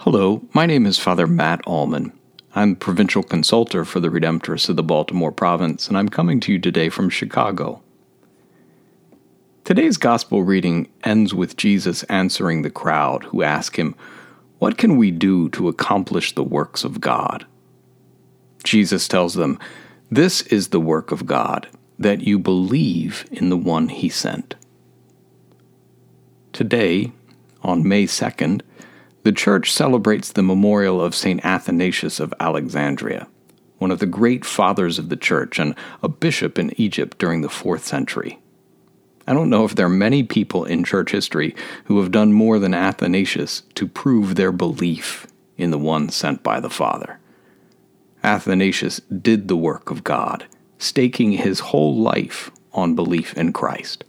Hello, my name is Father Matt Allman. I'm provincial consultor for the Redemptorists of the Baltimore Province, and I'm coming to you today from Chicago. Today's gospel reading ends with Jesus answering the crowd who ask him, What can we do to accomplish the works of God? Jesus tells them, This is the work of God, that you believe in the one he sent. Today, on May 2nd, the church celebrates the memorial of St. Athanasius of Alexandria, one of the great fathers of the church and a bishop in Egypt during the 4th century. I don't know if there are many people in church history who have done more than Athanasius to prove their belief in the one sent by the Father. Athanasius did the work of God, staking his whole life on belief in Christ.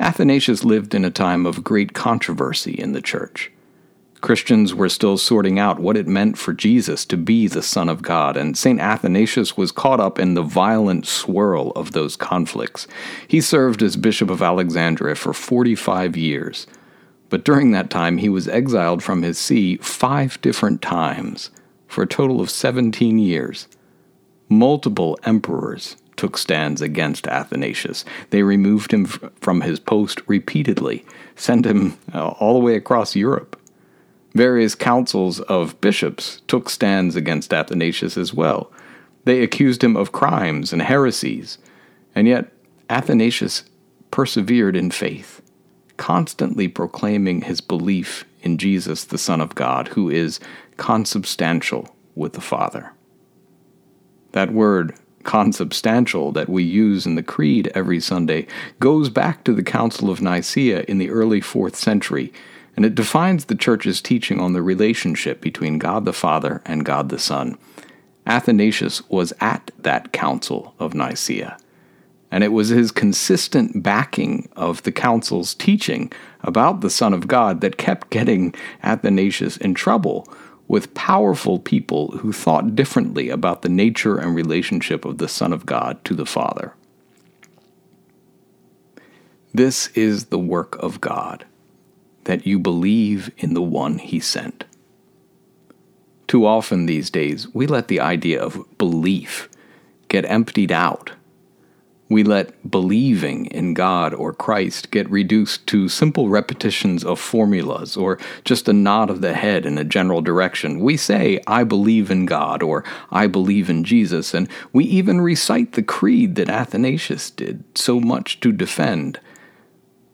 Athanasius lived in a time of great controversy in the church. Christians were still sorting out what it meant for Jesus to be the Son of God, and St. Athanasius was caught up in the violent swirl of those conflicts. He served as Bishop of Alexandria for 45 years, but during that time he was exiled from his see five different times for a total of 17 years. Multiple emperors took stands against Athanasius. They removed him from his post repeatedly, sent him uh, all the way across Europe. Various councils of bishops took stands against Athanasius as well. They accused him of crimes and heresies, and yet Athanasius persevered in faith, constantly proclaiming his belief in Jesus, the Son of God, who is consubstantial with the Father. That word consubstantial that we use in the Creed every Sunday goes back to the Council of Nicaea in the early 4th century, and it defines the Church's teaching on the relationship between God the Father and God the Son. Athanasius was at that Council of Nicaea, and it was his consistent backing of the Council's teaching about the Son of God that kept getting Athanasius in trouble with powerful people who thought differently about the nature and relationship of the Son of God to the Father. This is the work of God, that you believe in the one He sent. Too often these days, we let the idea of belief get emptied out we let believing in God or Christ get reduced to simple repetitions of formulas or just a nod of the head in a general direction. We say, I believe in God or I believe in Jesus, and we even recite the creed that Athanasius did so much to defend.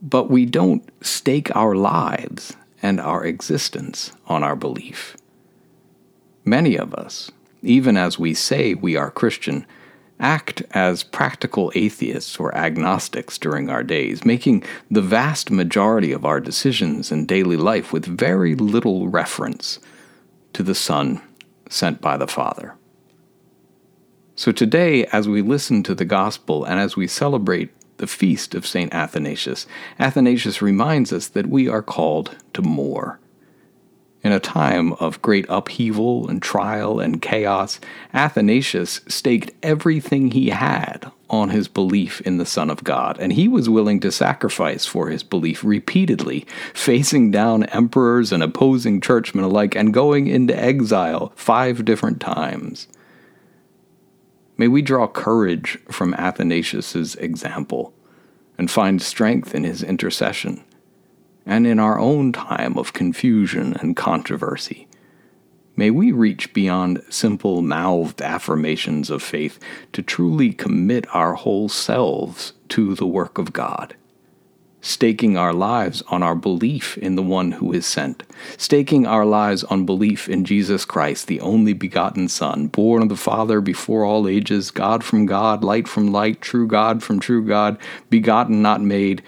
But we don't stake our lives and our existence on our belief. Many of us, even as we say we are Christian, act as practical atheists or agnostics during our days, making the vast majority of our decisions in daily life with very little reference to the Son sent by the Father. So today, as we listen to the Gospel and as we celebrate the feast of St. Athanasius, Athanasius reminds us that we are called to more in a time of great upheaval and trial and chaos, Athanasius staked everything he had on his belief in the Son of God, and he was willing to sacrifice for his belief repeatedly, facing down emperors and opposing churchmen alike, and going into exile five different times. May we draw courage from Athanasius's example and find strength in his intercession and in our own time of confusion and controversy. May we reach beyond simple mouthed affirmations of faith to truly commit our whole selves to the work of God, staking our lives on our belief in the one who is sent, staking our lives on belief in Jesus Christ, the only begotten Son, born of the Father before all ages, God from God, light from light, true God from true God, begotten, not made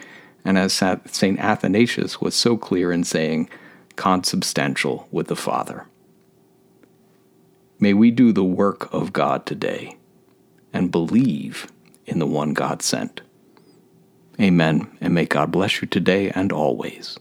and as St. Athanasius was so clear in saying, consubstantial with the Father. May we do the work of God today and believe in the one God sent. Amen, and may God bless you today and always.